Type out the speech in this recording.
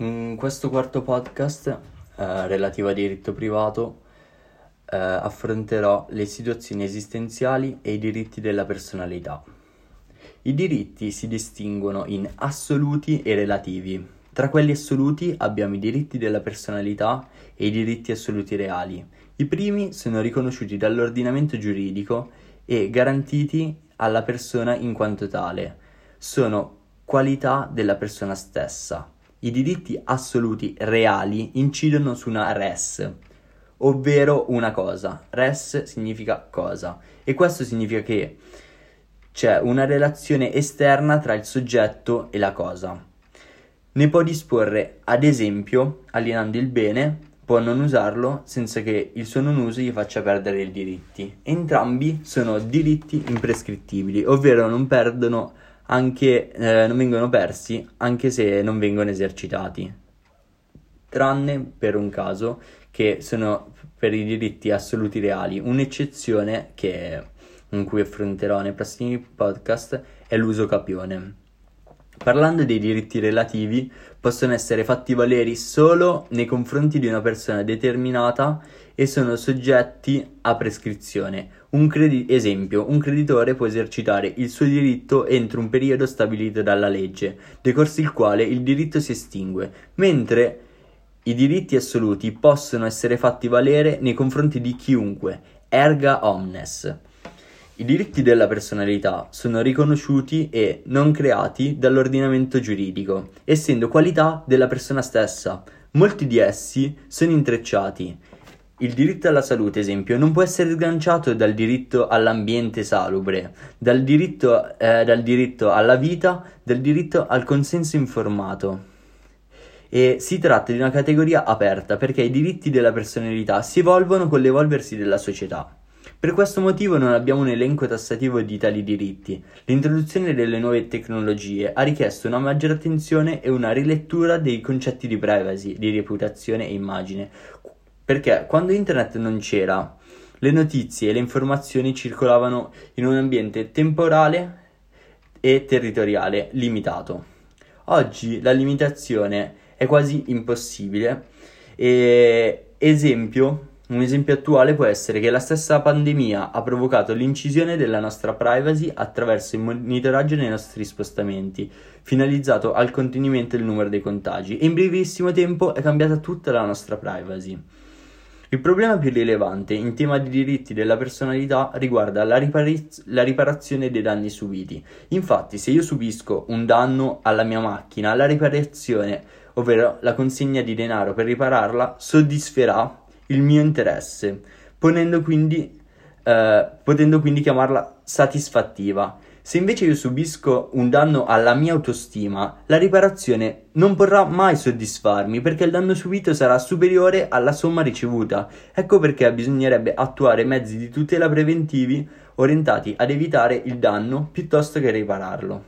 In questo quarto podcast, eh, relativo a diritto privato, eh, affronterò le situazioni esistenziali e i diritti della personalità. I diritti si distinguono in assoluti e relativi. Tra quelli assoluti abbiamo i diritti della personalità e i diritti assoluti reali. I primi sono riconosciuti dall'ordinamento giuridico e garantiti alla persona in quanto tale. Sono qualità della persona stessa i diritti assoluti reali incidono su una res, ovvero una cosa. Res significa cosa e questo significa che c'è una relazione esterna tra il soggetto e la cosa. Ne può disporre, ad esempio, alienando il bene, può non usarlo senza che il suo non uso gli faccia perdere i diritti. Entrambi sono diritti imprescrittibili, ovvero non perdono anche, eh, non vengono persi anche se non vengono esercitati, tranne per un caso che sono per i diritti assoluti reali. Un'eccezione che, in cui affronterò nei prossimi podcast è l'uso capione. Parlando dei diritti relativi, possono essere fatti valeri solo nei confronti di una persona determinata e sono soggetti a prescrizione. Un credi- esempio, un creditore può esercitare il suo diritto entro un periodo stabilito dalla legge, decorso il quale il diritto si estingue, mentre i diritti assoluti possono essere fatti valere nei confronti di chiunque, erga omnes. I diritti della personalità sono riconosciuti e non creati dall'ordinamento giuridico, essendo qualità della persona stessa. Molti di essi sono intrecciati. Il diritto alla salute, esempio, non può essere sganciato dal diritto all'ambiente salubre, dal diritto, eh, dal diritto alla vita, dal diritto al consenso informato. E si tratta di una categoria aperta perché i diritti della personalità si evolvono con l'evolversi della società. Per questo motivo non abbiamo un elenco tassativo di tali diritti. L'introduzione delle nuove tecnologie ha richiesto una maggiore attenzione e una rilettura dei concetti di privacy, di reputazione e immagine. Perché quando internet non c'era, le notizie e le informazioni circolavano in un ambiente temporale e territoriale limitato. Oggi la limitazione è quasi impossibile. E esempio, un esempio attuale può essere che la stessa pandemia ha provocato l'incisione della nostra privacy attraverso il monitoraggio dei nostri spostamenti, finalizzato al contenimento del numero dei contagi, e in brevissimo tempo è cambiata tutta la nostra privacy. Il problema più rilevante in tema di diritti della personalità riguarda la, ripariz- la, riparazione dei danni subiti. Infatti, se io subisco un danno alla mia macchina, la riparazione, ovvero la consegna di denaro per ripararla, soddisferà il mio interesse, quindi, eh, potendo quindi chiamarla satisfattiva. Se invece io subisco un danno alla mia autostima, la riparazione non potrà mai soddisfarmi perché il danno subito sarà superiore alla somma ricevuta. Ecco perché bisognerebbe attuare mezzi di tutela preventivi orientati ad evitare il danno piuttosto che ripararlo.